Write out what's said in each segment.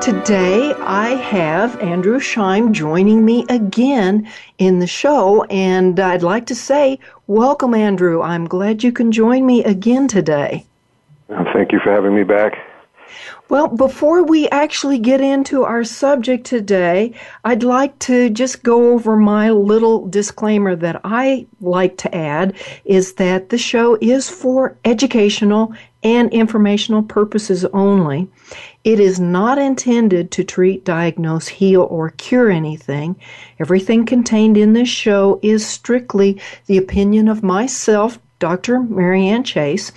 Today I have Andrew Scheim joining me again in the show, and I'd like to say, welcome, Andrew. I'm glad you can join me again today. Thank you for having me back. Well, before we actually get into our subject today, I'd like to just go over my little disclaimer that I like to add is that the show is for educational and informational purposes only. It is not intended to treat, diagnose, heal, or cure anything. Everything contained in this show is strictly the opinion of myself, Dr. Marianne Chase,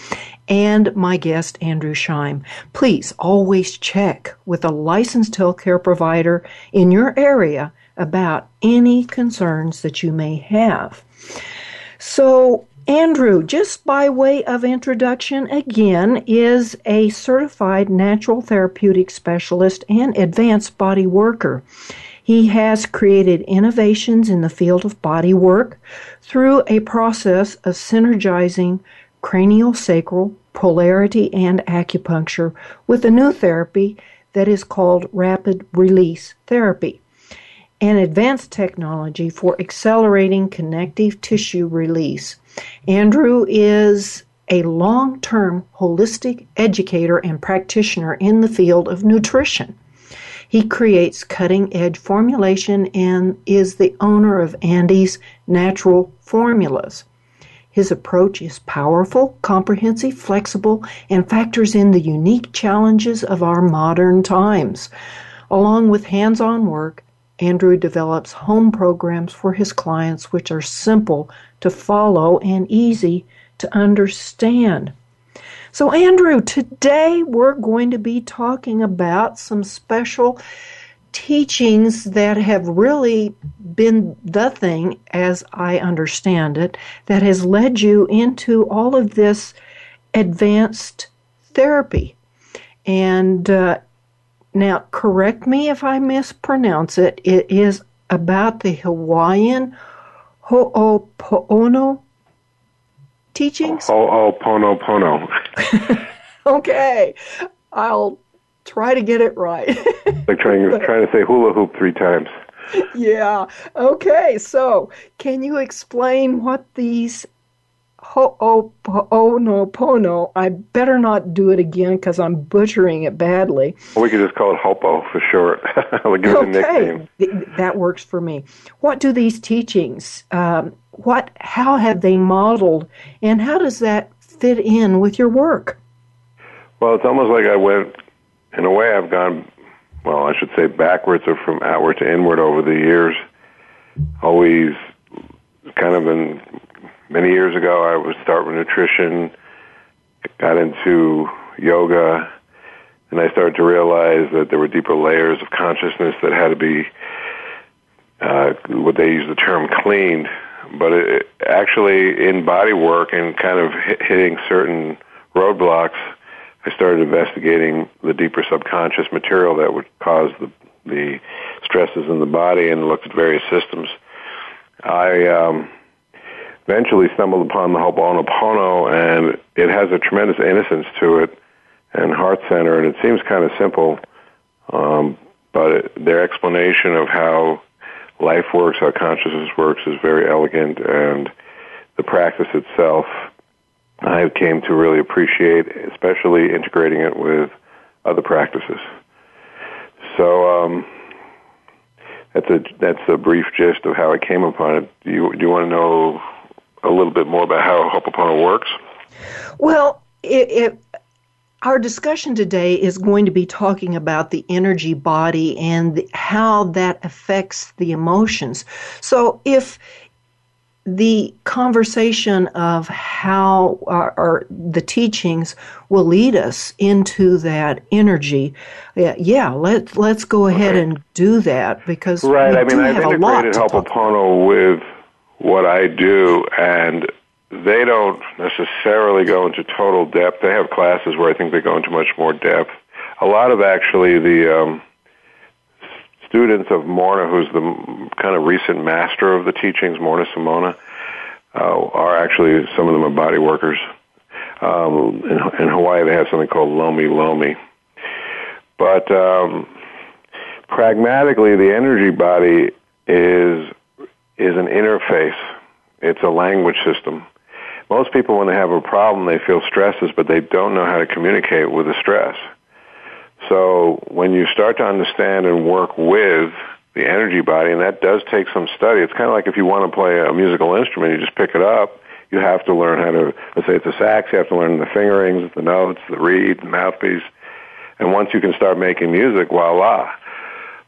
and my guest, Andrew Scheim. Please always check with a licensed healthcare provider in your area about any concerns that you may have. So, Andrew, just by way of introduction, again, is a certified natural therapeutic specialist and advanced body worker. He has created innovations in the field of body work through a process of synergizing cranial sacral polarity and acupuncture with a new therapy that is called rapid release therapy an advanced technology for accelerating connective tissue release. Andrew is a long term holistic educator and practitioner in the field of nutrition. He creates cutting edge formulation and is the owner of Andy's Natural Formulas. His approach is powerful, comprehensive, flexible, and factors in the unique challenges of our modern times. Along with hands on work, Andrew develops home programs for his clients which are simple to follow and easy to understand. So, Andrew, today we're going to be talking about some special teachings that have really been the thing, as I understand it, that has led you into all of this advanced therapy. And uh, now, correct me if I mispronounce it. It is about the Hawaiian Ho'opono teachings? Ho'oponopono. okay. I'll try to get it right. like trying, trying to say hula hoop three times. Yeah. Okay. So, can you explain what these Ho'oponopono. I better not do it again because I'm butchering it badly. Well, we could just call it Hopo for short. we'll give okay. it a nickname. That works for me. What do these teachings, um, what, how have they modeled, and how does that fit in with your work? Well, it's almost like I went, in a way, I've gone, well, I should say backwards or from outward to inward over the years. Always kind of been many years ago, I would start with nutrition, got into yoga, and I started to realize that there were deeper layers of consciousness that had to be uh, what they use the term cleaned. But it, actually, in body work and kind of hitting certain roadblocks, I started investigating the deeper subconscious material that would cause the, the stresses in the body and looked at various systems. I um, eventually stumbled upon the Ho'oponopono, and it has a tremendous innocence to it and heart center, and it seems kind of simple. Um, but their explanation of how life works, how consciousness works, is very elegant, and the practice itself, I came to really appreciate, especially integrating it with other practices. So um, that's a that's a brief gist of how I came upon it. Do you do you want to know a little bit more about how Ho'oponopono works? Well, it, it, our discussion today is going to be talking about the energy body and the, how that affects the emotions. So if the conversation of how our, our, the teachings will lead us into that energy. Yeah, yeah let let's go ahead and do that because right. I mean, I've integrated Ho'oponopono with what I do, and they don't necessarily go into total depth. They have classes where I think they go into much more depth. A lot of actually the um, students of Morrnah, who's the kind of recent master of the teachings, Morrnah Simeona, uh, are actually some of them are body workers. Um, in, in Hawaii, they have something called Lomi Lomi. But um, pragmatically, the energy body is is an interface. It's a language system. Most people, when they have a problem, they feel stresses, but they don't know how to communicate with the stress. So when you start to understand and work with the energy body, and that does take some study. It's kind of like if you want to play a musical instrument, you just pick it up. You have to learn how to, let's say it's a sax, you have to learn the fingerings, the notes, the reed, the mouthpiece. And once you can start making music, voila.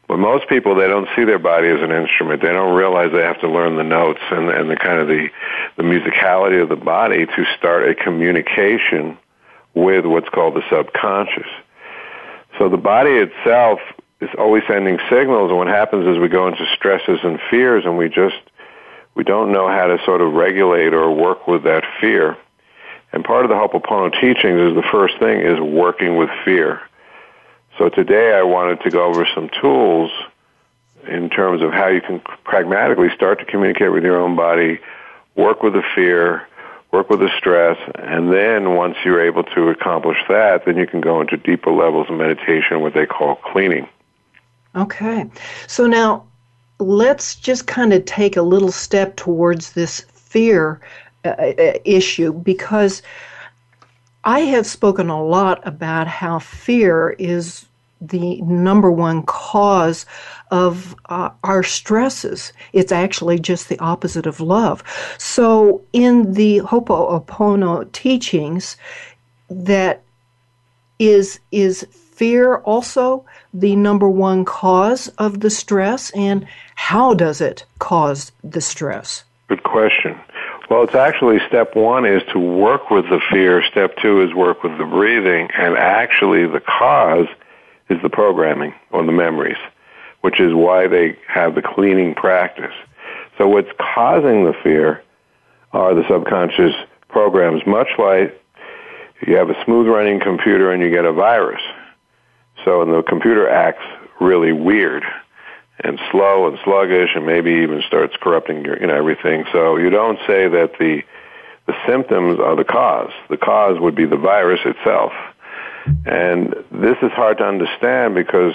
But most people, they don't see their body as an instrument. They don't realize they have to learn the notes and, and the kind of the, the musicality of the body to start a communication with what's called the subconscious. So the body itself is always sending signals, and what happens is we go into stresses and fears, and we just we don't know how to sort of regulate or work with that fear. And part of the Ho'oponopono teachings is the first thing is working with fear. So today I wanted to go over some tools in terms of how you can pragmatically start to communicate with your own body, work with the fear, work with the stress, and then once you're able to accomplish that, then you can go into deeper levels of meditation, what they call cleaning. Okay. So now let's just kind of take a little step towards this fear uh, uh, issue because I have spoken a lot about how fear is the number one cause of uh, our stresses. It's actually just the opposite of love. So in the Ho'oponopono teachings, that is is fear also the number one cause of the stress, and how does it cause the stress? Good question. Well, it's actually step one is to work with the fear. Step two is work with the breathing, and actually the cause is the programming or the memories, which is why they have the cleaning practice. So what's causing the fear are the subconscious programs, much like you have a smooth running computer and you get a virus. So, and the computer acts really weird and slow and sluggish and maybe even starts corrupting your, you know, everything. So you don't say that the, the symptoms are the cause. The cause would be the virus itself. And this is hard to understand because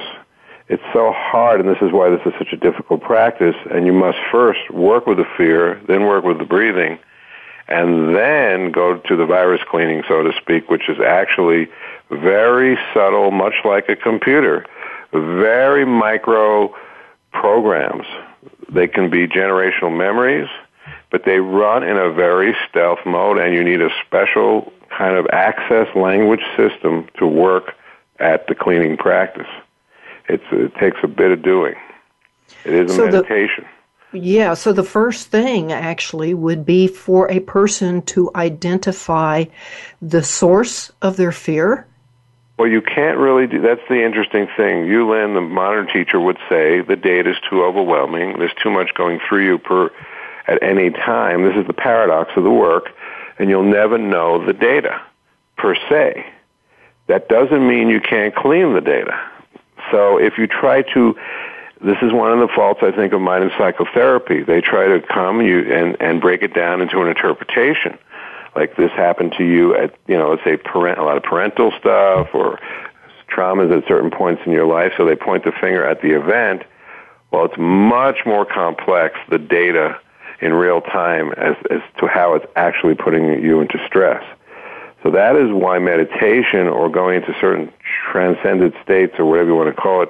it's so hard, and this is why this is such a difficult practice. And you must first work with the fear, then work with the breathing, and then go to the virus cleaning, so to speak, which is actually very subtle, much like a computer, very micro programs. They can be generational memories, but they run in a very stealth mode, and you need a special kind of access language system to work at the cleaning practice. It's, it takes a bit of doing. It is a so meditation. The, yeah, so the first thing actually would be for a person to identify the source of their fear well, you can't really do. That's the interesting thing. You, Len, the modern teacher, would say the data is too overwhelming. There's too much going through you per at any time. This is the paradox of the work, and you'll never know the data per se. That doesn't mean you can't clean the data. So if you try to, this is one of the faults I think of mind and psychotherapy. They try to come you and and break it down into an interpretation like this happened to you at you know let's say parent, a lot of parental stuff or traumas at certain points in your life, so they point the finger at the event. Well, it's much more complex, the data in real time as, as to how it's actually putting you into stress. So that is why meditation or going into certain transcended states or whatever you want to call it,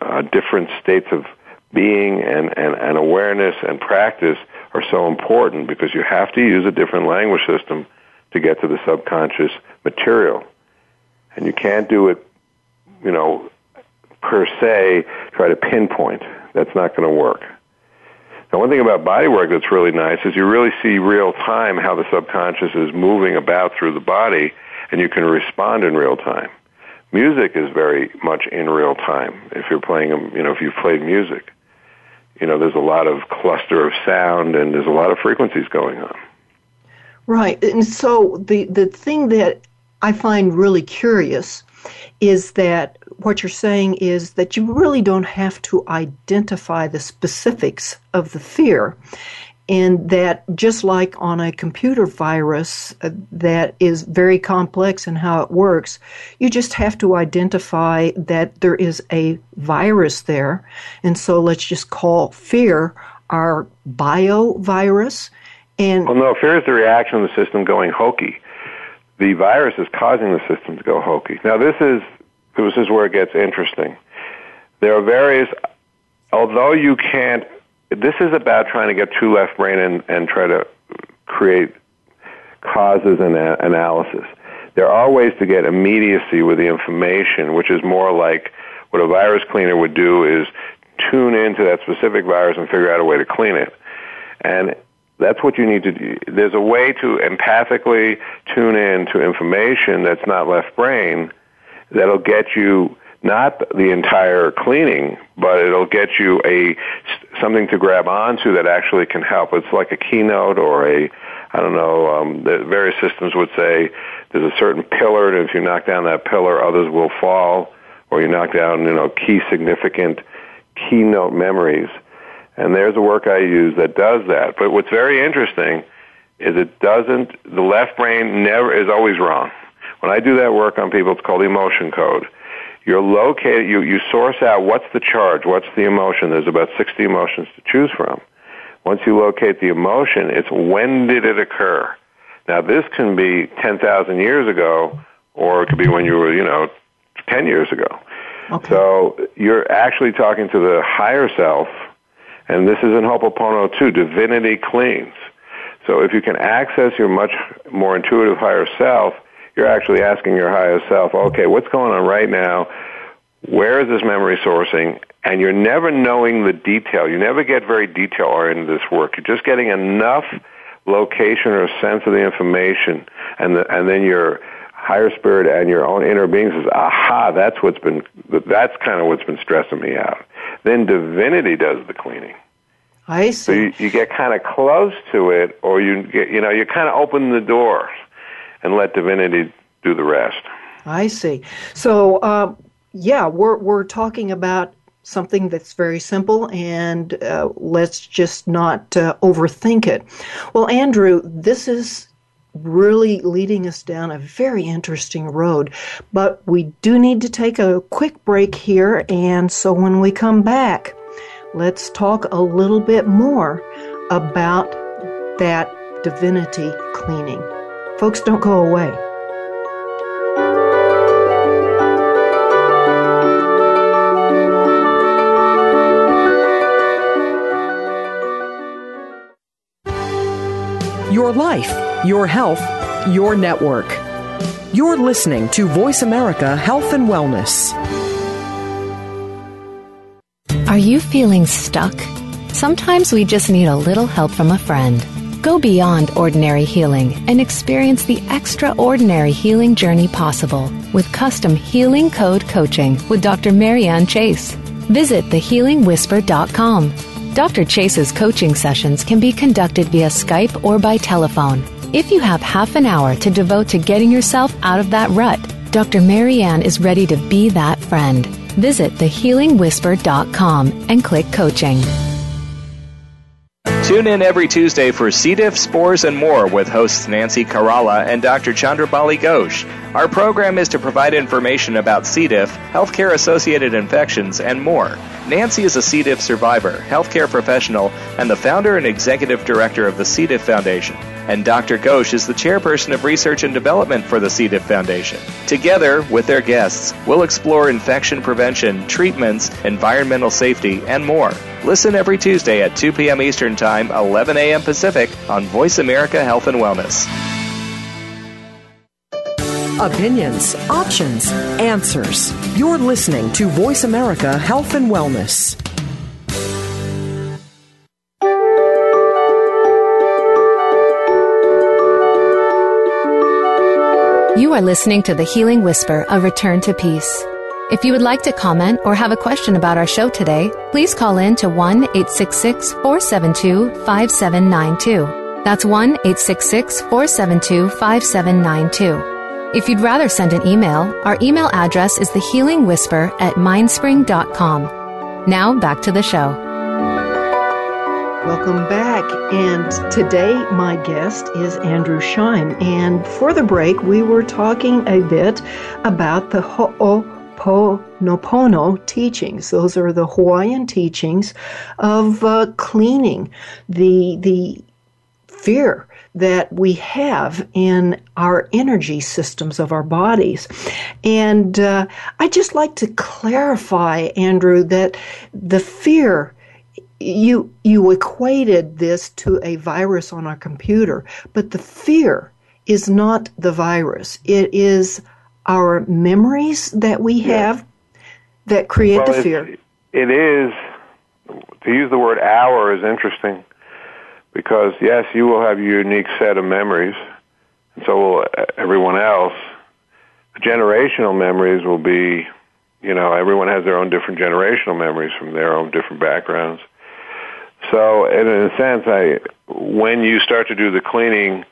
uh, different states of being and, and, and awareness and practice are so important because you have to use a different language system to get to the subconscious material. And you can't do it, you know, per se, try to pinpoint. That's not going to work. Now, one thing about body work that's really nice is you really see real time how the subconscious is moving about through the body, and you can respond in real time. Music is very much in real time. If you're playing, um, you know, if you've played music, you know, there's a lot of cluster of sound, and there's a lot of frequencies going on. Right, and so the the thing that I find really curious is that what you're saying is that you really don't have to identify the specifics of the fear. And that just like on a computer virus uh, that is very complex in how it works, you just have to identify that there is a virus there. And so let's just call fear our biovirus. And well, no, fear is the reaction of the system going hokey. The virus is causing the system to go hokey. Now, this is this is where it gets interesting. There are various, although you can't, this is about trying to get true left brain and, and try to create causes and analysis. There are ways to get immediacy with the information, which is more like what a virus cleaner would do is tune into that specific virus and figure out a way to clean it. And that's what you need to do. There's a way to empathically tune in to information that's not left brain that'll get you not the entire cleaning, but it'll get you a something to grab onto that actually can help. It's like a keynote or a I don't know. Um, the various systems would say there's a certain pillar, and if you knock down that pillar, others will fall, or you knock down you know key significant keynote memories. And there's a work I use that does that. But what's very interesting is it doesn't. The left brain never is always wrong. When I do that work on people, it's called emotion code. You're located, you, you source out what's the charge, what's the emotion. There's about 60 emotions to choose from. Once you locate the emotion, it's when did it occur? Now this can be 10,000 years ago, or it could be when you were, you know, 10 years ago. Okay. So you're actually talking to the higher self, and this is in Ho'oponopono too. Divinity cleans. So if you can access your much more intuitive higher self, you're actually asking your higher self, okay, what's going on right now? Where is this memory sourcing? And you're never knowing the detail. You never get very detail oriented this work. You're just getting enough location or sense of the information, and the, and then your higher spirit and your own inner being says, "Aha, that's what's been that's kind of what's been stressing me out." Then divinity does the cleaning. I see. So you, you get kind of close to it, or you get you know you kind of open the door and let divinity do the rest. I see. So, uh, yeah, we're we're talking about something that's very simple, and uh, let's just not uh, overthink it. Well, Andrew, this is really leading us down a very interesting road, but we do need to take a quick break here, and so when we come back, let's talk a little bit more about that divinity cleaning. Folks, don't go away. Your life, your health, your network. You're listening to Voice America Health and Wellness. Are you feeling stuck? Sometimes we just need a little help from a friend. Go beyond ordinary healing and experience the extraordinary healing journey possible with custom healing code coaching with Dr. Marianne Chase. Visit thehealingwhisper.com. Dr. Chase's coaching sessions can be conducted via Skype or by telephone. If you have half an hour to devote to getting yourself out of that rut, Dr. Marianne is ready to be that friend. Visit thehealingwhisper.com and click coaching. Tune in every Tuesday for C. diff, spores, and more with hosts Nancy Caralla and Dr. Chandrabali Ghosh Our program is to provide information about C. diff, healthcare associated infections, and more. Nancy is a C. diff survivor, healthcare professional, and the founder and executive director of the C. diff Foundation. And Dr. Ghosh is the chairperson of research and development for the C. diff Foundation. Together, with their guests, we'll explore infection prevention, treatments, environmental safety, and more. Listen every Tuesday at 2 p.m. Eastern Time, 11 a.m. Pacific on Voice America Health and Wellness. Opinions, options, answers. You're listening to Voice America Health and Wellness. You are listening to The Healing Whisper, a return to peace. If you would like to comment or have a question about our show today, please call in to 1 866 472 5792. That's 1 866 472 5792. If you'd rather send an email, our email address is thehealingwhisper at mindspring.com. Now back to the show. Welcome back. And today, my guest is Andrew Scheim. And for the break, we were talking a bit about the Ho'oponopono teachings. Those are the Hawaiian teachings of uh, cleaning the, the fear that we have in our energy systems of our bodies. And uh, I just like to clarify, Andrew, that the fear you you equated this to a virus on our computer, but the fear is not the virus. It is our memories that we have that create well, the fear. It is to use the word "our" is interesting because yes, you will have your unique set of memories, and so will everyone else. The generational memories will be, you know, everyone has their own different generational memories from their own different backgrounds. So, in a sense, I when you start to do the cleaning,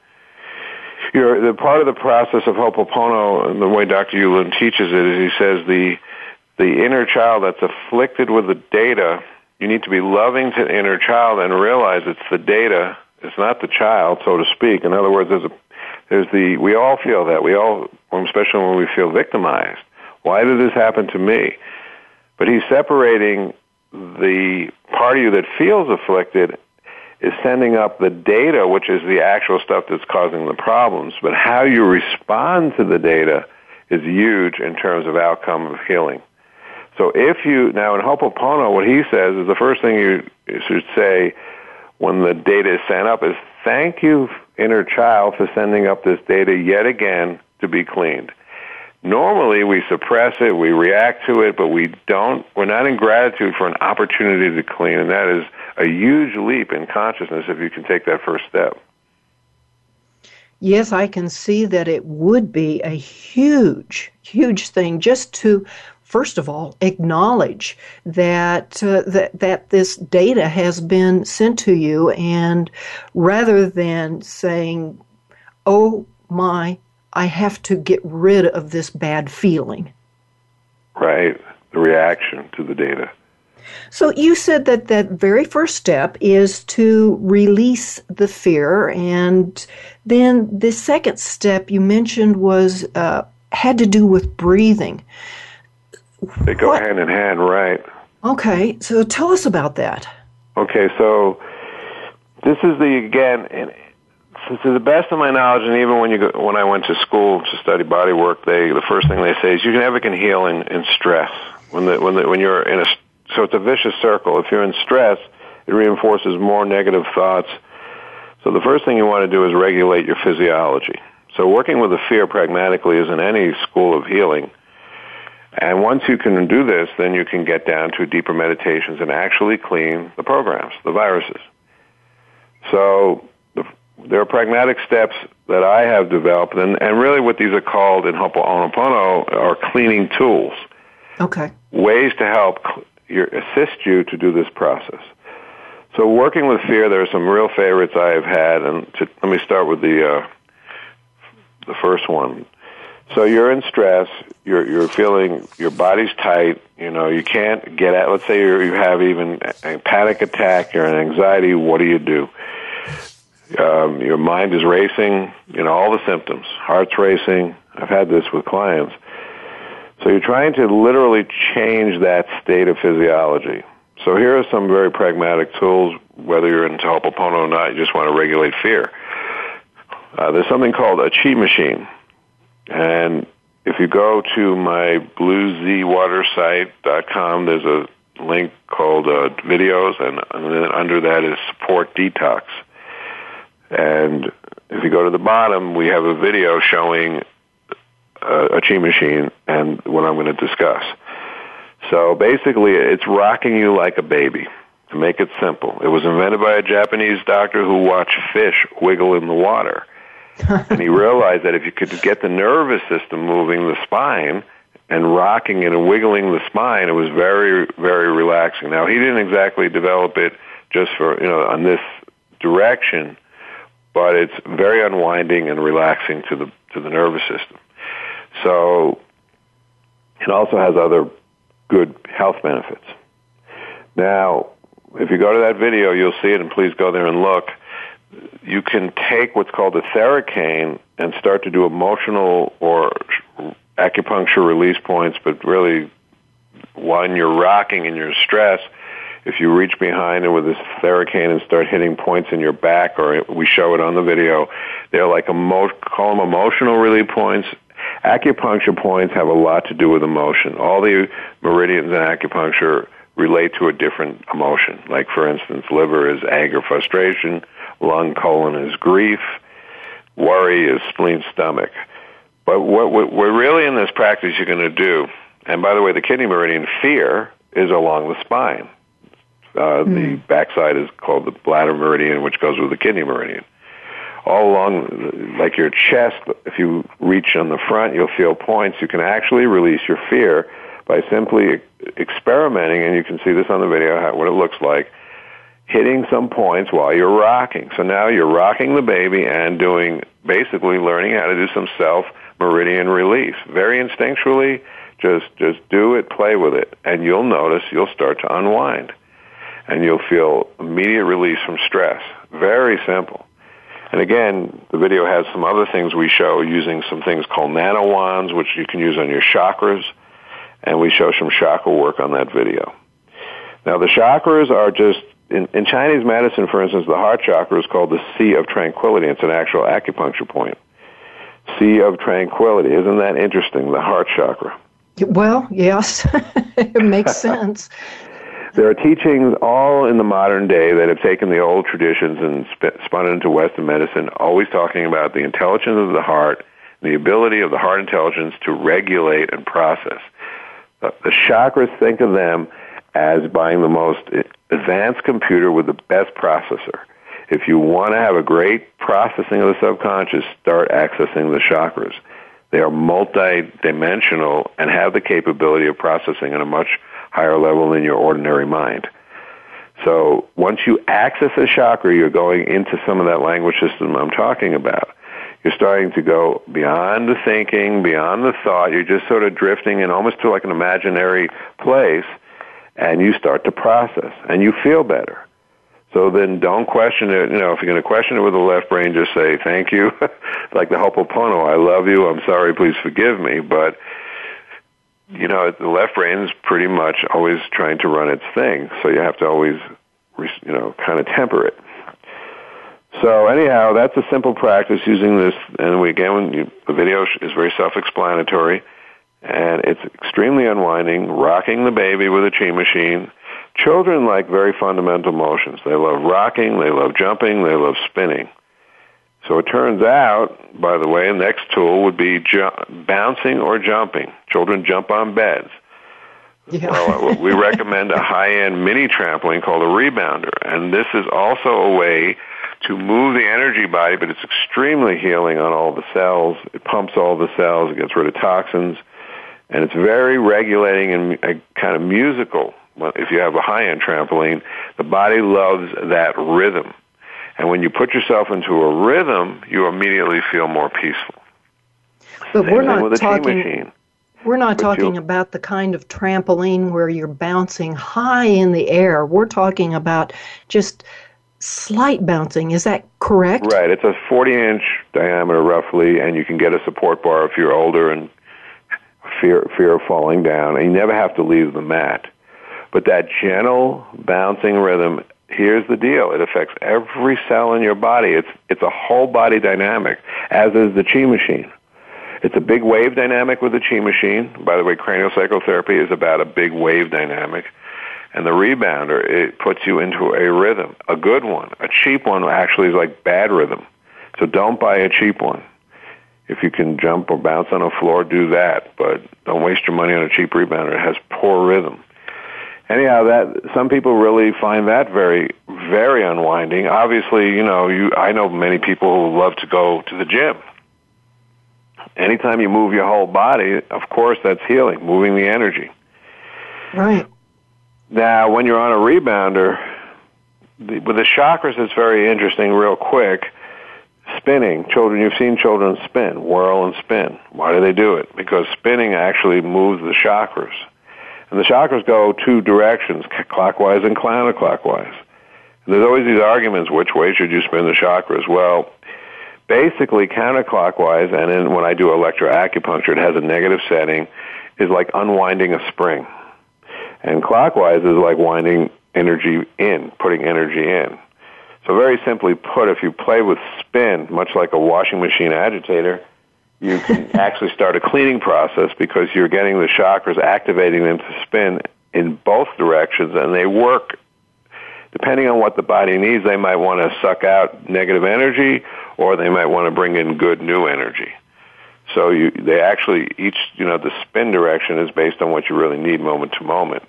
you're the part of the process of Ho'oponopono, and the way Dr. Hew Len teaches it is he says the the inner child that's afflicted with the data you need to be loving to the inner child and realize it's the data, it's not the child, so to speak. In other words, there's a there's the we all feel that we all, especially when we feel victimized. Why did this happen to me? But he's separating the part of you that feels afflicted is sending up the data, which is the actual stuff that's causing the problems. But how you respond to the data is huge in terms of outcome of healing. So if you now in Ho'oponopono, what he says is the first thing you should say when the data is sent up is thank you, inner child, for sending up this data yet again to be cleaned. Normally we suppress it, we react to it, but we don't, we're not in gratitude for an opportunity to clean, and that is a huge leap in consciousness if you can take that first step. Yes, I can see that it would be a huge, huge thing just to first of all, acknowledge that, uh, that, that this data has been sent to you, and rather than saying, oh my, I have to get rid of this bad feeling. Right, the reaction to the data. So you said that that very first step is to release the fear, and then the second step you mentioned was uh, had to do with breathing. They go what? hand in hand, right? Okay, so tell us about that. Okay, so this is the again, to the best of my knowledge, and even when you go, when I went to school to study body work, they the first thing they say is you can never can heal in, in stress. When the when the, when you're in a so it's a vicious circle. If you're in stress, it reinforces more negative thoughts. So the first thing you want to do is regulate your physiology. So working with the fear pragmatically is in any school of healing and once you can do this, then you can get down to deeper meditations and actually clean the programs, the viruses. So the, there are pragmatic steps that I have developed, and, and really what these are called in Ho'oponopono are cleaning tools. Okay. Ways to help your, assist you to do this process. So working with fear, there are some real favorites I have had, and to, let me start with the uh, the first one. So you're in stress. You're you're feeling your body's tight. You know you can't get at. Let's say you have even a panic attack. You're in anxiety. What do you do? Um, your mind is racing. You know all the symptoms. Heart's racing. I've had this with clients. So you're trying to literally change that state of physiology. So here are some very pragmatic tools, whether you're into Ho'oponopono or not, you just want to regulate fear. Uh, there's something called a chi machine. And if you go to my blueZwatersite.com, there's a link called uh, videos, and, and then under that is support detox. And if you go to the bottom, we have a video showing uh, a chi machine and what I'm going to discuss. So basically, it's rocking you like a baby. To make it simple, it was invented by a Japanese doctor who watched fish wiggle in the water. And he realized that if you could get the nervous system moving, the spine, and rocking it and wiggling the spine, it was very, very relaxing. Now, he didn't exactly develop it just for, you know, on this direction, but it's very unwinding and relaxing to the, to the nervous system. So, it also has other good health benefits. Now, if you go to that video, you'll see it, and please go there and look. You can take what's called a theracane and start to do emotional or acupuncture release points, but really when you're rocking and you're stressed, if you reach behind it with this theracane and start hitting points in your back, or we show it on the video, they're like emo- call them emotional relief points. Acupuncture points have a lot to do with emotion. All the meridians in acupuncture relate to a different emotion. Like, for instance, liver is anger, frustration, lung, colon is grief, worry is spleen, stomach. But what, we're really in this practice you're going to do, and by the way, the kidney meridian fear is along the spine. Uh, mm. The backside is called the bladder meridian, which goes with the kidney meridian. All along, like your chest, if you reach on the front, you'll feel points. You can actually release your fear by simply experimenting, and you can see this on the video, how, what it looks like, hitting some points while you're rocking. So now you're rocking the baby and doing, basically learning how to do some self meridian release. Very instinctually, just just do it, play with it, and you'll notice you'll start to unwind, and you'll feel immediate release from stress. Very simple. And again, the video has some other things we show using some things called nano wands, which you can use on your chakras, and we show some chakra work on that video. Now, the chakras are just in, in Chinese medicine, for instance, the heart chakra is called the Sea of Tranquility. It's an actual acupuncture point. Sea of Tranquility. Isn't that interesting? The heart chakra. Well, yes, it makes sense. There are teachings all in the modern day that have taken the old traditions and spun it into Western medicine, always talking about the intelligence of the heart, the ability of the heart intelligence to regulate and process. Uh, the chakras think of them as buying the most advanced computer with the best processor. If you want to have a great processing of the subconscious, start accessing the chakras. They are multi-dimensional and have the capability of processing at a much higher level than your ordinary mind. So once you access a chakra, you're going into some of that language system I'm talking about. You're starting to go beyond the thinking, beyond the thought. You're just sort of drifting in almost to like an imaginary place, and you start to process, and you feel better. So then don't question it. You know, if you're going to question it with the left brain, just say, thank you. like the Ho'oponopono, I love you, I'm sorry, please forgive me. But, you know, the left brain is pretty much always trying to run its thing. So you have to always, you know, kind of temper it. So anyhow, that's a simple practice using this. And we, again, you, the video is very self-explanatory. And it's extremely unwinding, rocking the baby with a chi machine Children like very fundamental motions. They love rocking, they love jumping, they love spinning. So it turns out, by the way, the next tool would be ju- bouncing or jumping. Children jump on beds. Yeah. well, uh, we recommend a high-end mini trampoline called a rebounder, and this is also a way to move the energy body, but it's extremely healing on all the cells. It pumps all the cells, it gets rid of toxins, and it's very regulating and kind of musical if you have a high-end trampoline, the body loves that rhythm. And when you put yourself into a rhythm, you immediately feel more peaceful. But Same we're not talking. We're not but talking about the kind of trampoline where you're bouncing high in the air. We're talking about just slight bouncing. Is that correct? Right. It's a 40 inch diameter roughly, and you can get a support bar if you're older and fear fear of falling down. And you never have to leave the mat. But that gentle bouncing rhythm, here's the deal. It affects every cell in your body. It's it's a whole body dynamic, as is the chi machine. It's a big wave dynamic with the chi machine. By the way, craniosacral therapy is about a big wave dynamic. And the rebounder, it puts you into a rhythm, a good one. A cheap one actually is like bad rhythm. So don't buy a cheap one. If you can jump or bounce on a floor, do that. But don't waste your money on a cheap rebounder. It has poor rhythm. Anyhow, that some people really find that very, very unwinding. Obviously, you know, you I know many people who love to go to the gym anytime you move your whole body, of course, that's healing, moving the energy. Right. Now, when you're on a rebounder, the, with the chakras, it's very interesting. Real quick, spinning. Children, you've seen children spin, whirl and spin. Why do they do it? Because spinning actually moves the chakras, and the chakras go two directions, clockwise and counterclockwise. And there's always these arguments: which way should you spin the chakras? Well, basically counterclockwise, and then when I do electroacupuncture, it has a negative setting, is like unwinding a spring. And clockwise is like winding energy in, putting energy in. So very simply put, if you play with spin, much like a washing machine agitator, you can actually start a cleaning process because you're getting the chakras, activating them to spin in both directions, and they work depending on what the body needs. They might want to suck out negative energy, or they might want to bring in good new energy. So you, they actually each, you know, the spin direction is based on what you really need moment to moment.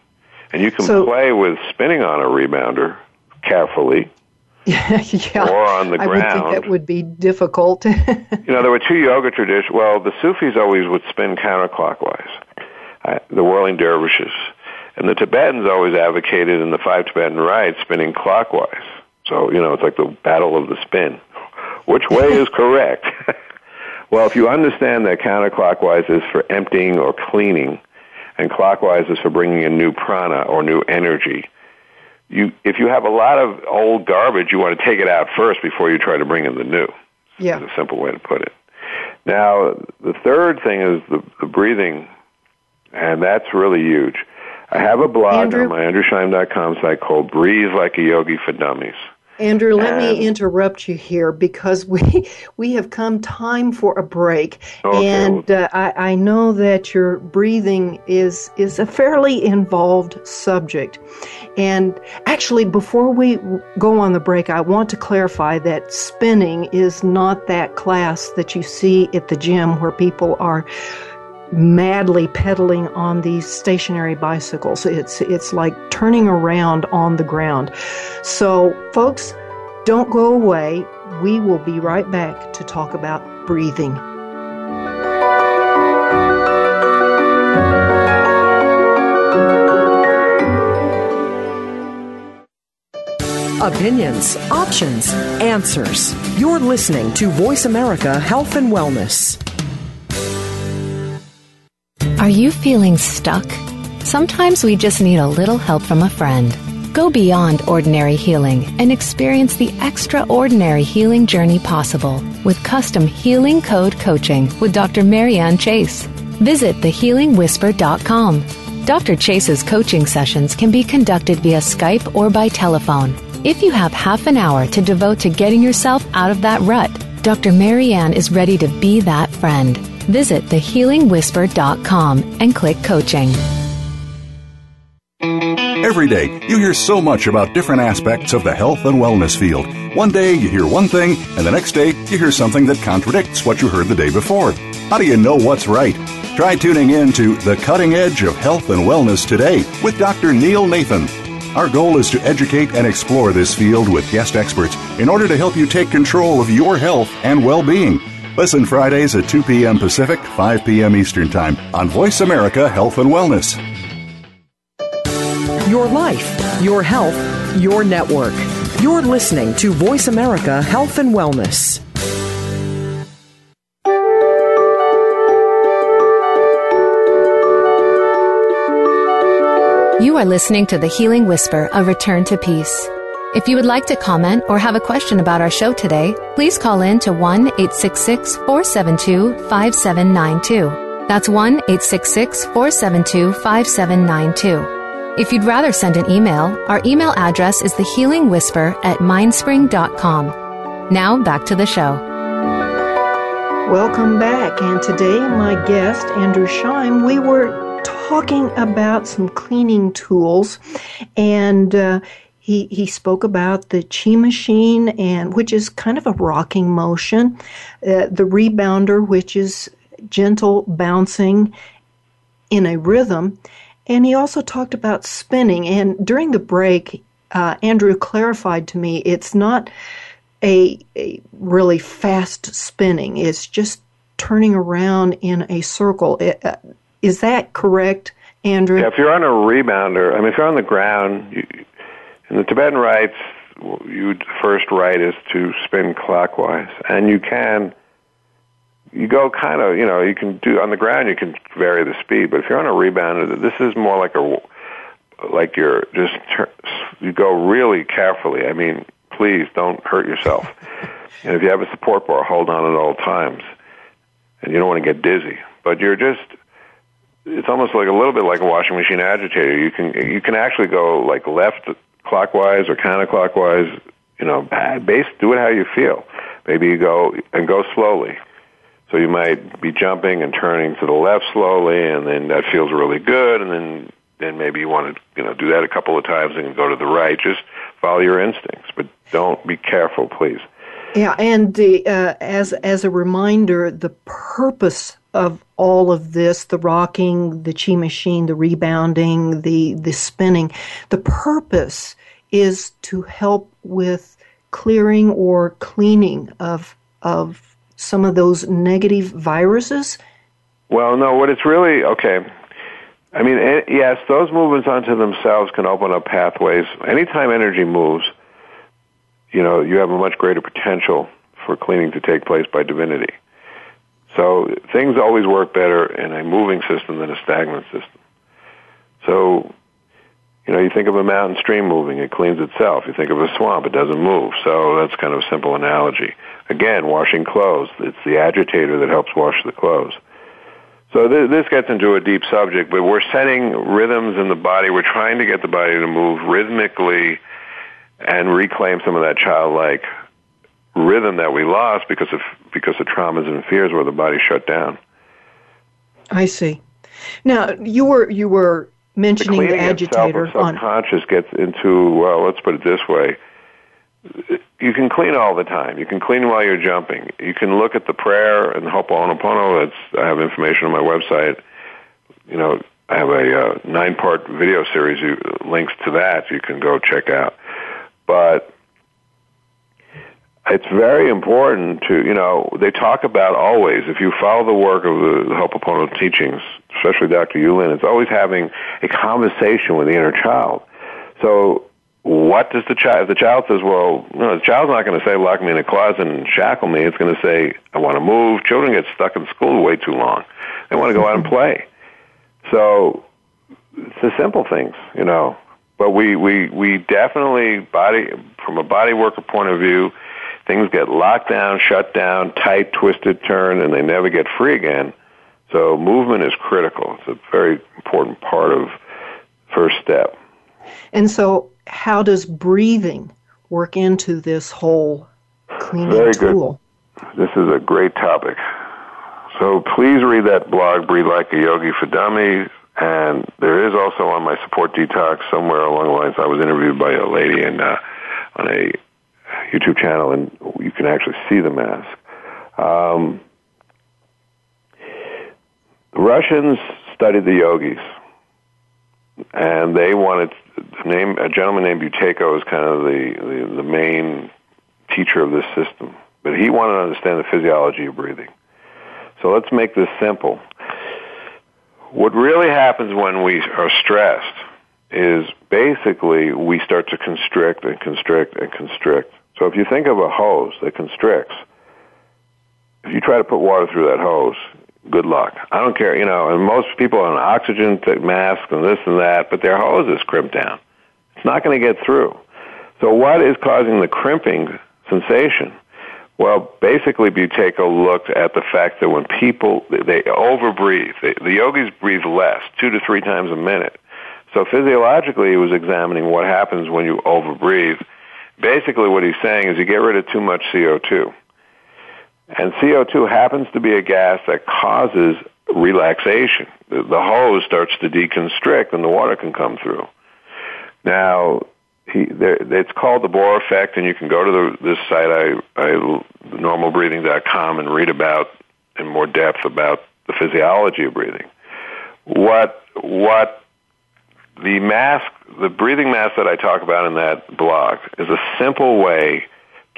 And you can so, play with spinning on a rebounder carefully. yeah, or on the ground. I would think that would be difficult. you know, there were two yoga traditions. Well, the Sufis always would spin counterclockwise. Uh, the whirling dervishes. And the Tibetans always advocated in the five Tibetan rites spinning clockwise. So, you know, it's like the battle of the spin. Which way is correct? well, if you understand that counterclockwise is for emptying or cleaning, and clockwise is for bringing in new prana or new energy, you, if you have a lot of old garbage, you want to take it out first before you try to bring in the new. Yeah. Is a simple way to put it. Now, the third thing is the, the breathing, and that's really huge. I have a blog Andrew? on my andrewscheim.com site called Breathe Like a Yogi for Dummies. Andrew, let me interrupt you here because we we have come time for a break, okay. and uh, I, I know that your breathing is is a fairly involved subject. And actually, before we go on the break, I want to clarify that spinning is not that class that you see at the gym where people are madly pedaling on these stationary bicycles. It's it's like turning around on the ground. So, folks, don't go away. We will be right back to talk about breathing. Opinions, options, answers. You're listening to Voice America Health and Wellness. Are you feeling stuck? Sometimes we just need a little help from a friend. Go beyond ordinary healing and experience the extraordinary healing journey possible with custom healing code coaching with Dr. Marianne Chase. Visit thehealingwhisper.com. Dr. Chase's coaching sessions can be conducted via Skype or by telephone. If you have half an hour to devote to getting yourself out of that rut, Dr. Marianne is ready to be that friend. Visit thehealingwhisper.com and click coaching. Every day, you hear so much about different aspects of the health and wellness field. One day, you hear one thing, and the next day, you hear something that contradicts what you heard the day before. How do you know what's right? Try tuning in to The Cutting Edge of Health and Wellness today with Dr. Neil Nathan. Our goal is to educate and explore this field with guest experts in order to help you take control of your health and well being. Listen Fridays at 2 p.m. Pacific, 5 p.m. Eastern Time on Voice America Health and Wellness. Your life, your health, your network. You're listening to Voice America Health and Wellness. You are listening to The Healing Whisper, a return to peace. If you would like to comment or have a question about our show today, please call in to 1 866 472 5792. That's 1 866 472 5792. If you'd rather send an email, our email address is thehealingwhisper at mindspring.com. Now back to the show. Welcome back. And today, my guest, Andrew Scheim, we were talking about some cleaning tools and uh, he, he spoke about the chi machine and which is kind of a rocking motion, uh, the rebounder which is gentle bouncing in a rhythm, and he also talked about spinning. And during the break, uh, Andrew clarified to me it's not a, a really fast spinning; it's just turning around in a circle. It, uh, is that correct, Andrew? Yeah, if you're on a rebounder, I mean, if you're on the ground, you, in the Tibetan rites, you first rite is to spin clockwise, and you can you go kind of you know you can do on the ground you can vary the speed, but if you're on a rebounder, this is more like a like you're just you go really carefully. I mean, please don't hurt yourself. And if you have a support bar, hold on at all times, and you don't want to get dizzy. But you're just it's almost like a little bit like a washing machine agitator. You can you can actually go like left clockwise or counterclockwise. You know, base do it how you feel. Maybe you go and go slowly. So you might be jumping and turning to the left slowly, and then that feels really good, and then then maybe you want to you know do that a couple of times and go to the right. Just follow your instincts, but don't be careful, please. Yeah, and the, uh, as as a reminder, the purpose of all of this, the rocking, the chi machine, the rebounding, the, the spinning, the purpose is to help with clearing or cleaning of, of some of those negative viruses? Well, no, what it's really, okay. I mean, eh, yes, those movements onto themselves can open up pathways. Anytime energy moves, you know, you have a much greater potential for cleaning to take place by divinity. So things always work better in a moving system than a stagnant system. So, you know, you think of a mountain stream moving, it cleans itself. You think of a swamp, it doesn't move. So that's kind of a simple analogy. Again, washing clothes, it's the agitator that helps wash the clothes. So th- this gets into a deep subject, but we're setting rhythms in the body. We're trying to get the body to move rhythmically and reclaim some of that childlike rhythm that we lost because of because of traumas and fears where the body shut down. I see. Now you were you were mentioning the, the agitator itself subconscious gets into well, let's put it this way. You can clean all the time. You can clean while you're jumping. You can look at the prayer and the Ho'oponopono. That's I have information on my website. You know, I have a uh, nine-part video series. You, links to that you can go check out. But it's very important to, you know, they talk about always, if you follow the work of the, the Ho'oponopono teachings, especially Dr. Hew Len, it's always having a conversation with the inner child. So what does the child, if the child says, well, no, the child's not going to say, lock me in a closet and shackle me. It's going to say, I want to move. Children get stuck in school way too long. They want to go out and play. So it's the simple things, you know. But we, we, we definitely, body, from a body worker point of view, things get locked down, shut down, tight, twisted, turned, and they never get free again. So movement is critical. It's a very important part of first step. And so, how does breathing work into this whole cleaning very tool? Good. This is a great topic. So please read that blog, Breathe Like a Yogi for Dummies. And there is also on my support detox somewhere along the lines. I was interviewed by a lady and uh, on a YouTube channel, and you can actually see the mask. Um, the Russians studied the yogis, and they wanted the name a gentleman named Buteyko is kind of the, the the main teacher of this system, but he wanted to understand the physiology of breathing. So let's make this simple. What really happens when we are stressed is basically we start to constrict and constrict and constrict. So if you think of a hose that constricts, if you try to put water through that hose, good luck. I don't care, you know, and most people on oxygen masks and this and that, but their hose is crimped down. It's not going to get through. So, what is causing the crimping sensation? Well, basically, you take a look at the fact that when people they overbreathe, the yogis breathe less, two to three times a minute. So physiologically, he was examining what happens when you overbreathe. Basically, what he's saying is you get rid of too much CO2. And CO2 happens to be a gas that causes relaxation. The, hose starts to deconstrict and the water can come through. Now, he, there, it's called the Bohr effect, and you can go to the, this site, I, I, normalbreathing.com, and read about in more depth about the physiology of breathing. What what the mask, the breathing mask that I talk about in that blog is a simple way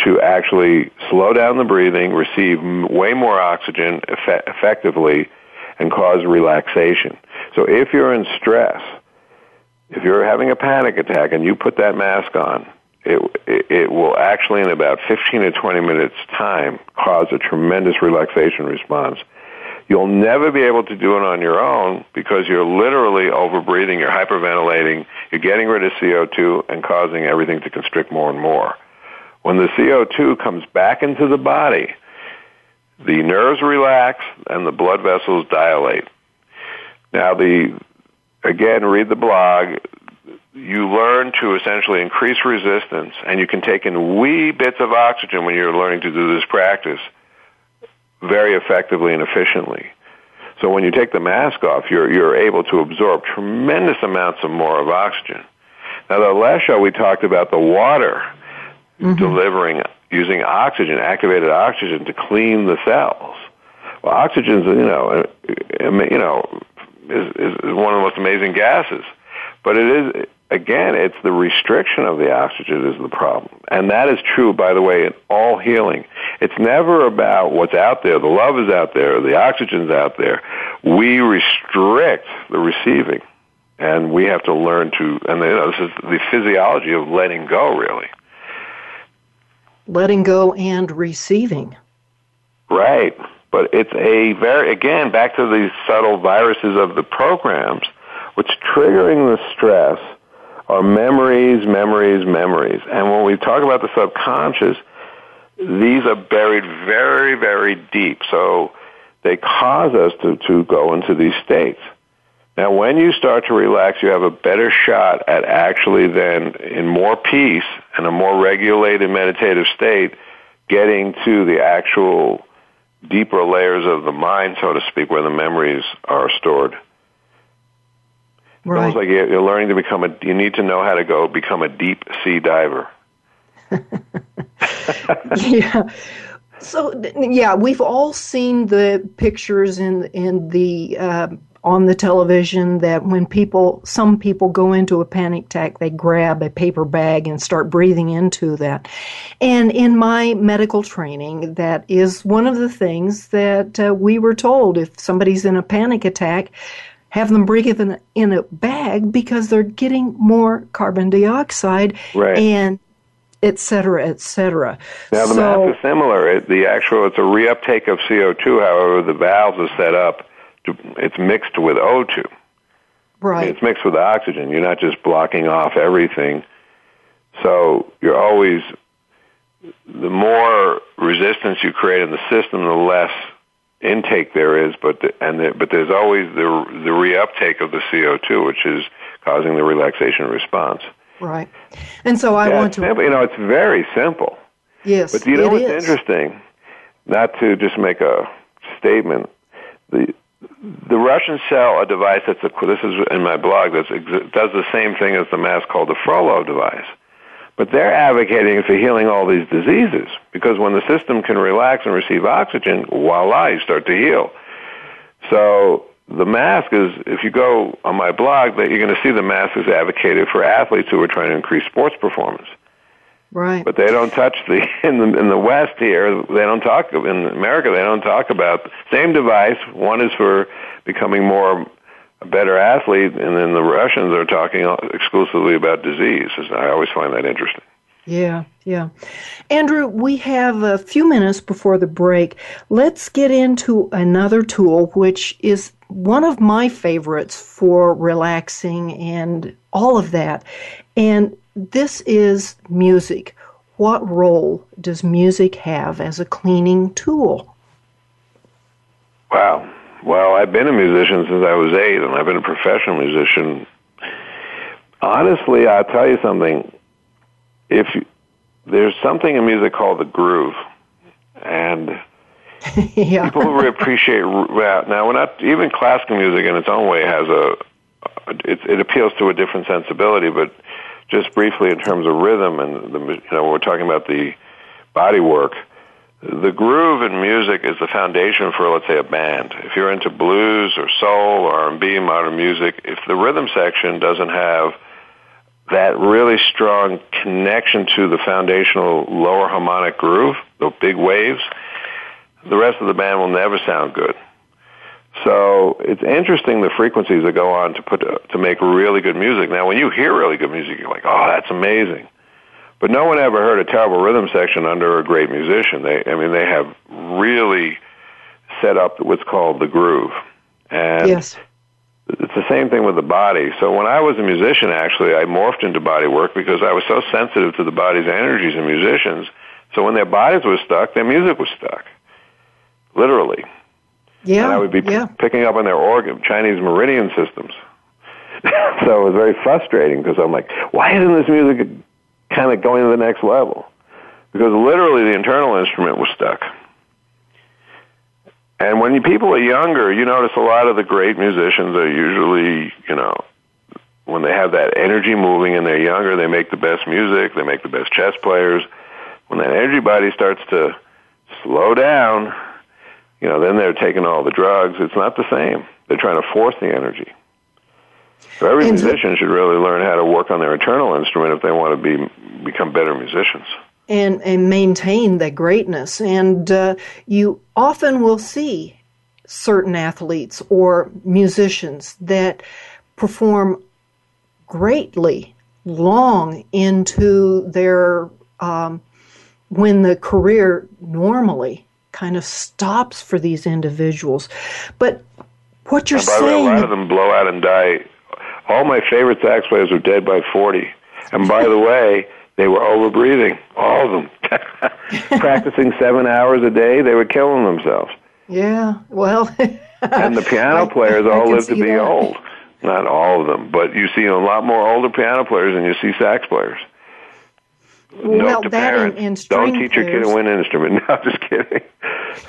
to actually slow down the breathing, receive way more oxygen eff- effectively, and cause relaxation. So if you're in stress, if you're having a panic attack and you put that mask on, it, it, it will actually in about 15 to 20 minutes time cause a tremendous relaxation response You'll never be able to do it on your own because you're literally overbreathing, you're hyperventilating, you're getting rid of CO2 and causing everything to constrict more and more. When the CO2 comes back into the body, the nerves relax and the blood vessels dilate. Now the, again, read the blog. You learn to essentially increase resistance and you can take in wee bits of oxygen when you're learning to do this practice very effectively and efficiently. So when you take the mask off, you're, you're able to absorb tremendous amounts of more of oxygen. Now, the last show we talked about the water mm-hmm. delivering, using oxygen, activated oxygen to clean the cells. Well, oxygen's, you know, you know, is, is one of the most amazing gases. But it is, again, it's the restriction of the oxygen is the problem. And that is true, by the way, in all healing. It's never about what's out there. The love is out there. The oxygen's out there. We restrict the receiving. And we have to learn to, and you know, this is the physiology of letting go, really. Letting go and receiving. Right. But it's a very, again, back to these subtle viruses of the programs, what's triggering the stress are memories, memories, memories. And when we talk about the subconscious, these are buried very, very deep. So they cause us to, to go into these states. Now, when you start to relax, you have a better shot at actually then, in more peace and a more regulated meditative state, getting to the actual deeper layers of the mind, so to speak, where the memories are stored. Right. It's almost like you're learning to become a. You need to know how to go become a deep sea diver. yeah. So yeah, we've all seen the pictures in in the uh, on the television that when people, some people go into a panic attack, they grab a paper bag and start breathing into that. And in my medical training, that is one of the things that uh, we were told. If somebody's in a panic attack, have them breathe in a, in a bag because they're getting more carbon dioxide right. and et cetera, et cetera. Now the so, math is similar. It, the actual it's a reuptake of CO2. However, the valves are set up. To, it's mixed with O2. Right. It's mixed with oxygen. You're not just blocking off everything. So you're always the more resistance you create in the system, the less intake there is, but the, and the, but there's always the the reuptake of the CO2, which is causing the relaxation response. Right, and so I yeah, want to. Simple. You know, it's very simple. Yes, but you know what's is. interesting? Not to just make a statement. The the Russians sell a device that's a, this is in my blog that does the same thing as the mask called the Frolov device. But they're advocating for healing all these diseases because when the system can relax and receive oxygen, voila, you start to heal. So the mask is, if you go on my blog, that you're going to see the mask is advocated for athletes who are trying to increase sports performance. Right. But they don't touch the in the in the West here. They don't talk in America. They don't talk about same device. One is for becoming more a better athlete, and then the Russians are talking exclusively about disease. I always find that interesting. Yeah, yeah. Andrew, we have a few minutes before the break. Let's get into another tool, which is one of my favorites for relaxing and all of that. And this is music. What role does music have as a cleaning tool? Wow. Well, I've been a musician since I was eight, and I've been a professional musician. Honestly, I'll tell you something. If you, there's something in music called the groove, and yeah. people really appreciate that. Now, we're not even classical music in its own way has a it, it appeals to a different sensibility, but just briefly in terms of rhythm and the you know we're talking about the body work the groove in music is the foundation for let's say a band if you're into blues or soul or r&b modern music if the rhythm section doesn't have that really strong connection to the foundational lower harmonic groove the big waves the rest of the band will never sound good so it's interesting the frequencies that go on to put to make really good music. Now, when you hear really good music, you're like, "Oh, that's amazing." But no one ever heard a terrible rhythm section under a great musician. They, I mean, they have really set up what's called the groove, and yes. it's the same thing with the body. So when I was a musician, actually, I morphed into body work because I was so sensitive to the body's energies in musicians. So when their bodies were stuck, their music was stuck, literally. Yeah, and I would be yeah. picking up on their organ, Chinese meridian systems. so it was very frustrating because I'm like, why isn't this music kind of going to the next level? Because literally the internal instrument was stuck. And when people are younger, you notice a lot of the great musicians are usually, you know, when they have that energy moving and they're younger, they make the best music, they make the best chess players. When that energy body starts to slow down, you know, then they're taking all the drugs. It's not the same. They're trying to force the energy. So every and musician should really learn how to work on their internal instrument if they want to be become better musicians. And and maintain that greatness. And uh, you often will see certain athletes or musicians that perform greatly long into their um, when the career normally kind of stops for these individuals. But what you're by saying. Way, a lot of them blow out and die. All my favorite sax players are dead by 40. And by the way, they were over breathing, all of them. Practicing seven hours a day, they were killing themselves. Yeah, well. and the piano I, players all live to be that. old. Not all of them, but you see a lot more older piano players than you see sax players. Well, Note to that parents, and, and string don't teach your kid to win an instrument. No, just kidding.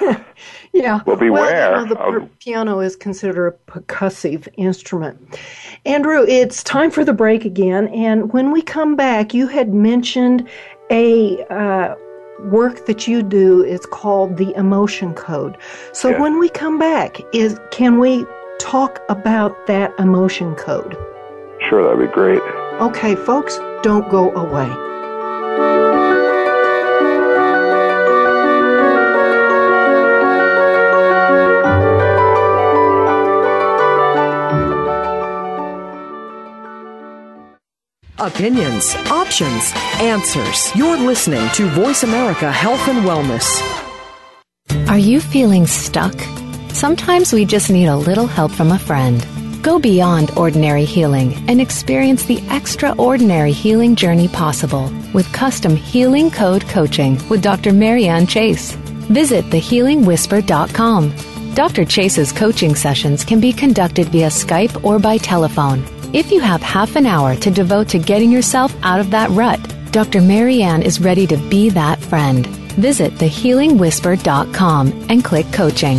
yeah. Well, beware Well, you know, the per- piano is considered a percussive instrument. Andrew, it's time for the break again. And when we come back, you had mentioned a uh, work that you do. It's called the emotion code. So Yeah. when we come back, is can we talk about that emotion code? Sure, that'd be great. Okay, folks, don't go away. Opinions, options, answers. You're listening to Voice America Health and Wellness. Are you feeling stuck? Sometimes we just need a little help from a friend. Go beyond ordinary healing and experience the extraordinary healing journey possible with custom healing code coaching with Dr. Marianne Chase. Visit thehealingwhisper.com. Dr. Chase's coaching sessions can be conducted via Skype or by telephone. If you have half an hour to devote to getting yourself out of that rut, Dr. Marianne is ready to be that friend. Visit thehealingwhisper.com and click coaching.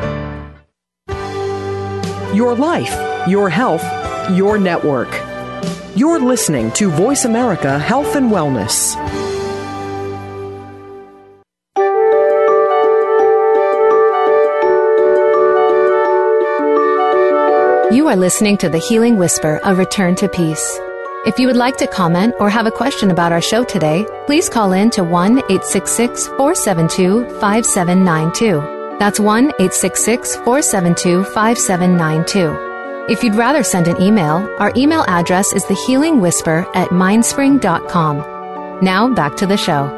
Your life, your health, your network. You're listening to Voice America Health and Wellness. You are listening to The Healing Whisper, A Return to Peace. If you would like to comment or have a question about our show today, please call in to 1 866 472 5792. That's 1 866 472 5792. If you'd rather send an email, our email address is thehealingwhisper at mindspring.com. Now back to the show.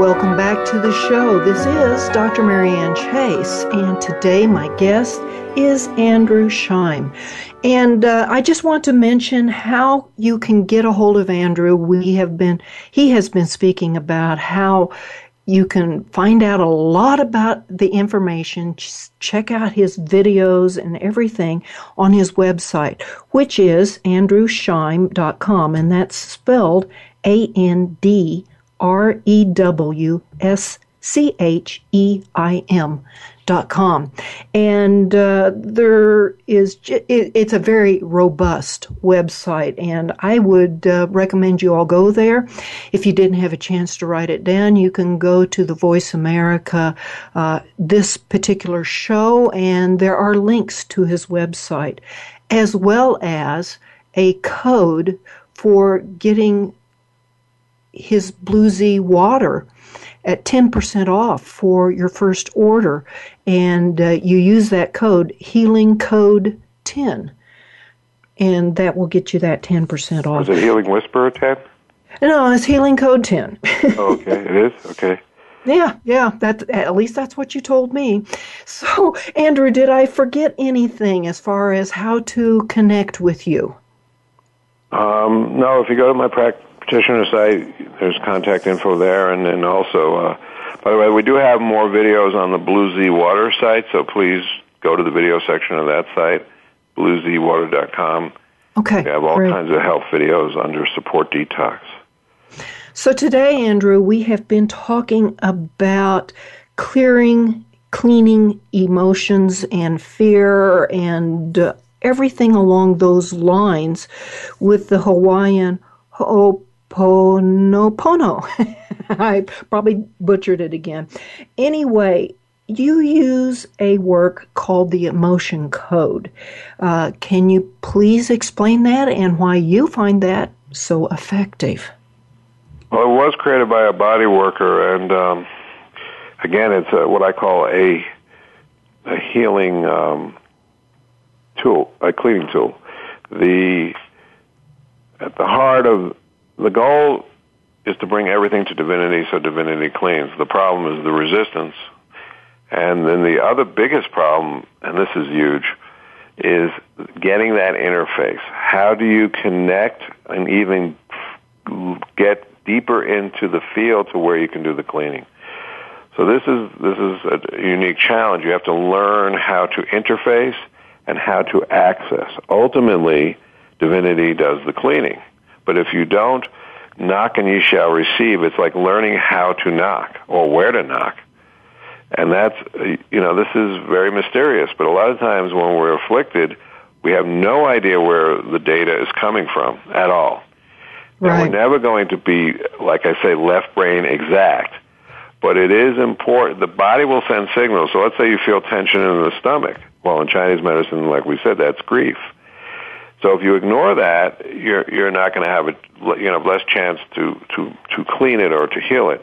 Welcome back to the show. This is Dr. Marianne Chase, and today my guest is Andrew Scheim. And uh, I just want to mention how you can get a hold of Andrew. We have been, he has been speaking about how you can find out a lot about the information. Just check out his videos and everything on his website, which is andrewscheim.com, and that's spelled A N D R E W S C H E I M dot com. And uh, there is it, it's a very robust website and i would uh, recommend you all go there. If you didn't have a chance to write it down you can go to the voice america uh, this particular show and there are links to his website as well as a code for getting his Blue Z water at 10% off for your first order. And uh, you use that code, healing code 10. And that will get you that 10% off. Is it Healing Whisperer 10? No, it's healing code 10. oh, okay, it is? Okay. Yeah, yeah, that at least that's what you told me. So, Andrew, did I forget anything as far as how to connect with you? Um, no, if you go to my practice practitioner site. There's contact info there, and then also, uh, by the way, we do have more videos on the Blue Z Water site. So please go to the video section of that site, bluezwater.com. Okay, we have all great. kinds of health videos under support detox. So today, Andrew, we have been talking about clearing, cleaning emotions and fear and uh, everything along those lines with the Hawaiian Ho'oponopono. I probably butchered it again. Anyway, you use a work called the Emotion Code. Uh, can you please explain that and why you find that so effective? Well, it was created by a body worker, and um, again, it's a, what I call a, a healing um, tool, a cleaning tool. The at the heart of the goal is to bring everything to divinity so divinity cleans. The problem is the resistance. And then the other biggest problem, and this is huge, is getting that interface. How do you connect and even get deeper into the field to where you can do the cleaning? So this is this is a unique challenge. You have to learn how to interface and how to access. Ultimately, divinity does the cleaning. But if you don't knock and you shall receive, it's like learning how to knock or where to knock. And that's, you know, this is very mysterious, but a lot of times when we're afflicted, we have no idea where the data is coming from at all. Right. And we're never going to be, like I say, left brain exact. But it is important. The body will send signals. So let's say you feel tension in the stomach. Well, in Chinese medicine, like we said, that's grief. So if you ignore that, you're you're not going to have a you know less chance to to to clean it or to heal it.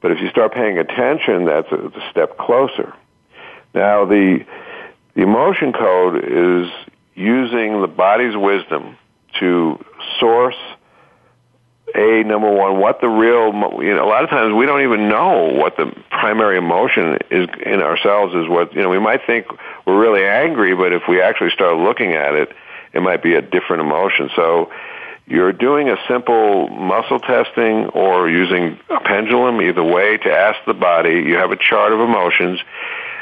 But if you start paying attention, that's a, a step closer. Now the the emotion code is using the body's wisdom to source a number one what the real you know a lot of times we don't even know what the primary emotion is in ourselves is what you know we might think we're really angry but if we actually start looking at it it might be a different emotion. So you're doing a simple muscle testing or using a pendulum, either way, to ask the body. You have a chart of emotions,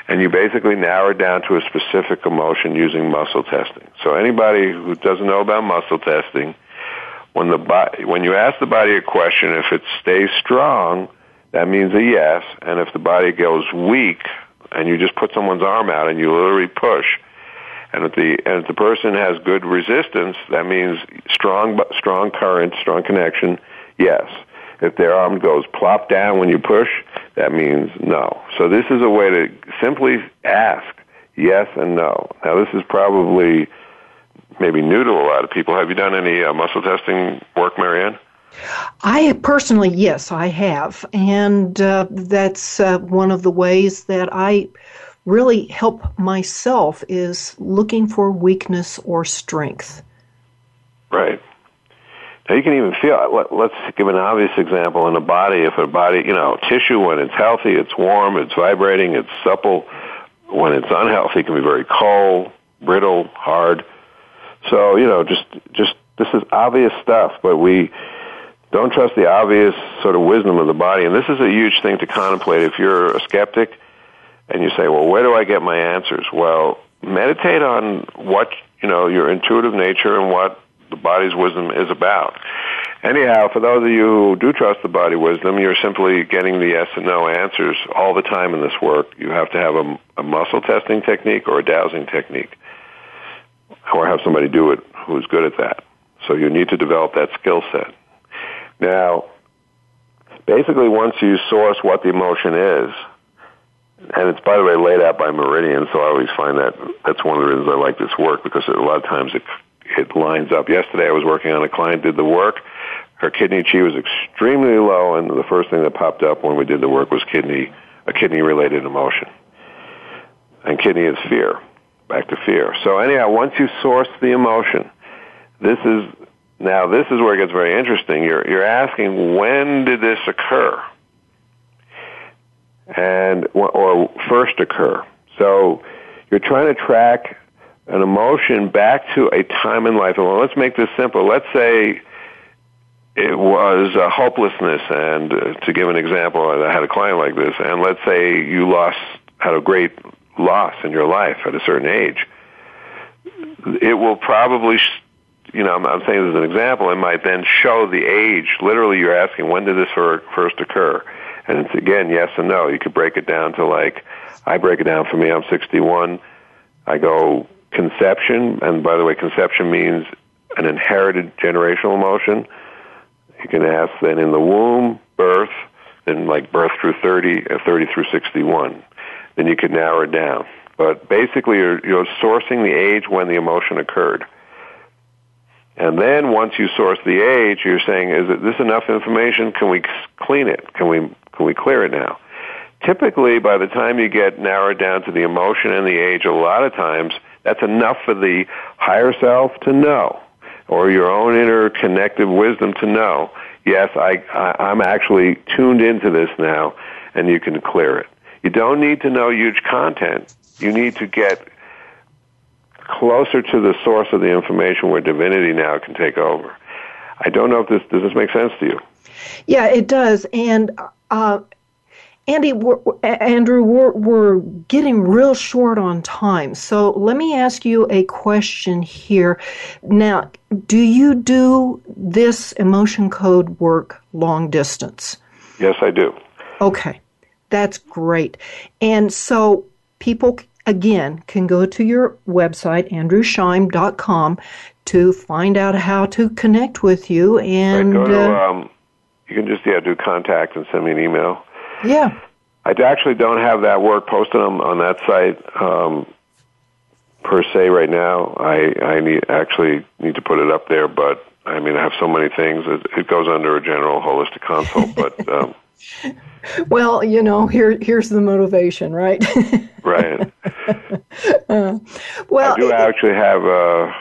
and you basically narrow it down to a specific emotion using muscle testing. So anybody who doesn't know about muscle testing, when the when you ask the body a question, if it stays strong, that means a yes, and if the body goes weak, and you just put someone's arm out and you literally push, and if the and if the person has good resistance, that means strong strong current, strong connection. Yes. If their arm goes plop down when you push, that means no. So this is a way to simply ask yes and no. Now this is probably maybe new to a lot of people. Have you done any uh, muscle testing work, Marianne? I personally, yes, I have. And uh, that's uh, one of the ways that I really help myself is looking for weakness or strength. Right. Now you can even feel. Let, let's give an obvious example in the body. If a body, you know, tissue when it's healthy, it's warm, it's vibrating, it's supple. When it's unhealthy, it can be very cold, brittle, hard. So you know, just just this is obvious stuff, but we don't trust the obvious sort of wisdom of the body. And this is a huge thing to contemplate if you're a skeptic and you say, well, where do I get my answers? Well, meditate on what, you know, your intuitive nature and what the body's wisdom is about. Anyhow, for those of you who do trust the body wisdom, you're simply getting the yes and no answers all the time in this work. You have to have a, a muscle testing technique or a dowsing technique, or have somebody do it who's good at that. So you need to develop that skill set. Now, basically, once you source what the emotion is, and it's by the way laid out by Meridian, so I always find that that's one of the reasons I like this work because a lot of times it it lines up. Yesterday, I was working on a client, did the work. Her kidney chi was extremely low, and the first thing that popped up when we did the work was kidney a kidney related emotion. And kidney is fear. Back to fear. So anyhow, once you source the emotion, this is now this is where it gets very interesting. You're you're asking when did this occur? And or first occur. So you're trying to track an emotion back to a time in life. Well, let's make this simple. Let's say it was a hopelessness, and uh, to give an example, I had a client like this, and let's say you lost, had a great loss in your life at a certain age. It will probably, you know, I'm, I'm saying this as an example, it might then show the age. Literally, you're asking, when did this first occur? And it's again, yes and no. You could break it down to like, I break it down for me, I'm 61. I go conception, and by the way, conception means an inherited generational emotion. You can ask then in the womb, birth, then like birth through 30, uh, 30 through 61. Then you can narrow it down. But basically, you're, you're sourcing the age when the emotion occurred. And then once you source the age, you're saying, is this enough information? Can we clean it? Can we, can we clear it now? Typically, by the time you get narrowed down to the emotion and the age, a lot of times that's enough for the higher self to know, or your own inner connective wisdom to know. Yes, I, I I'm actually tuned into this now, and you can clear it. You don't need to know huge content. You need to get closer to the source of the information where divinity now can take over. I don't know if this does this make sense to you. Yeah, it does, and uh, Andy, we're, Andrew, we're, we're getting real short on time. So let me ask you a question here. Now, do you do this emotion code work long distance? Yes, I do. Okay, that's great. And so people, again, can go to your website, andrewscheim.com, to find out how to connect with you. And right, to, uh, um, you can just yeah do contact and send me an email. Yeah. I actually don't have that work posted on, on that site um, per se right now. I, I need actually need to put it up there, but I mean I have so many things. It, it goes under a general holistic consult, but. Um, well, you know, here here's the motivation, right? right. Uh, well, I do actually have. Uh,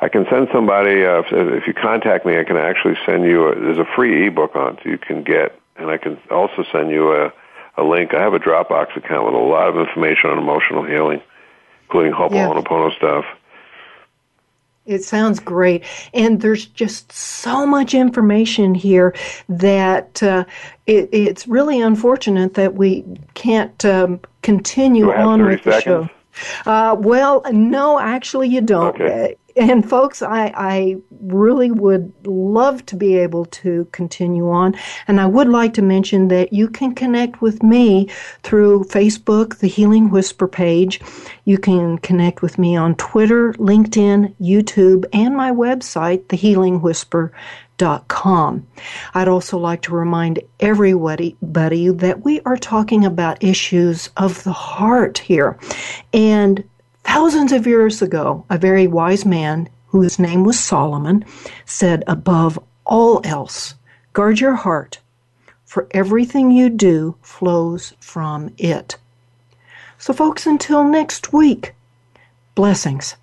I can send somebody uh, if, if you contact me. I can actually send you. A, there's a free ebook on it you can get and I can also send you a, a link. I have a Dropbox account with a lot of information on emotional healing, including Ho'oponopono yeah. stuff. It sounds great. And there's just so much information here that uh, it, it's really unfortunate that we can't um, continue on with the show. Uh, well, no, actually, you don't. Okay. And folks, I, I really would love to be able to continue on. And I would like to mention that you can connect with me through Facebook, the Healing Whisper page. You can connect with me on Twitter, LinkedIn, YouTube, and my website, thehealingwhisper.com. I'd also like to remind everybody that we are talking about issues of the heart here. And Thousands of years ago, a very wise man whose name was Solomon said, above all else, guard your heart, for everything you do flows from it. So, folks, until next week, blessings.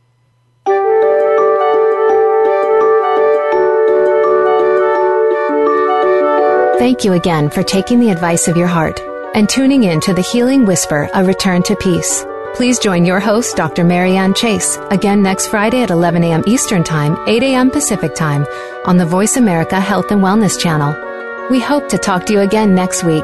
Thank you again for taking the advice of your heart and tuning in to the Healing Whisper, A Return to Peace. Please join your host, Dr. Marianne Chase, again next Friday at 11 a.m. Eastern Time, 8 a.m. Pacific Time on the Voice America Health and Wellness Channel. We hope to talk to you again next week.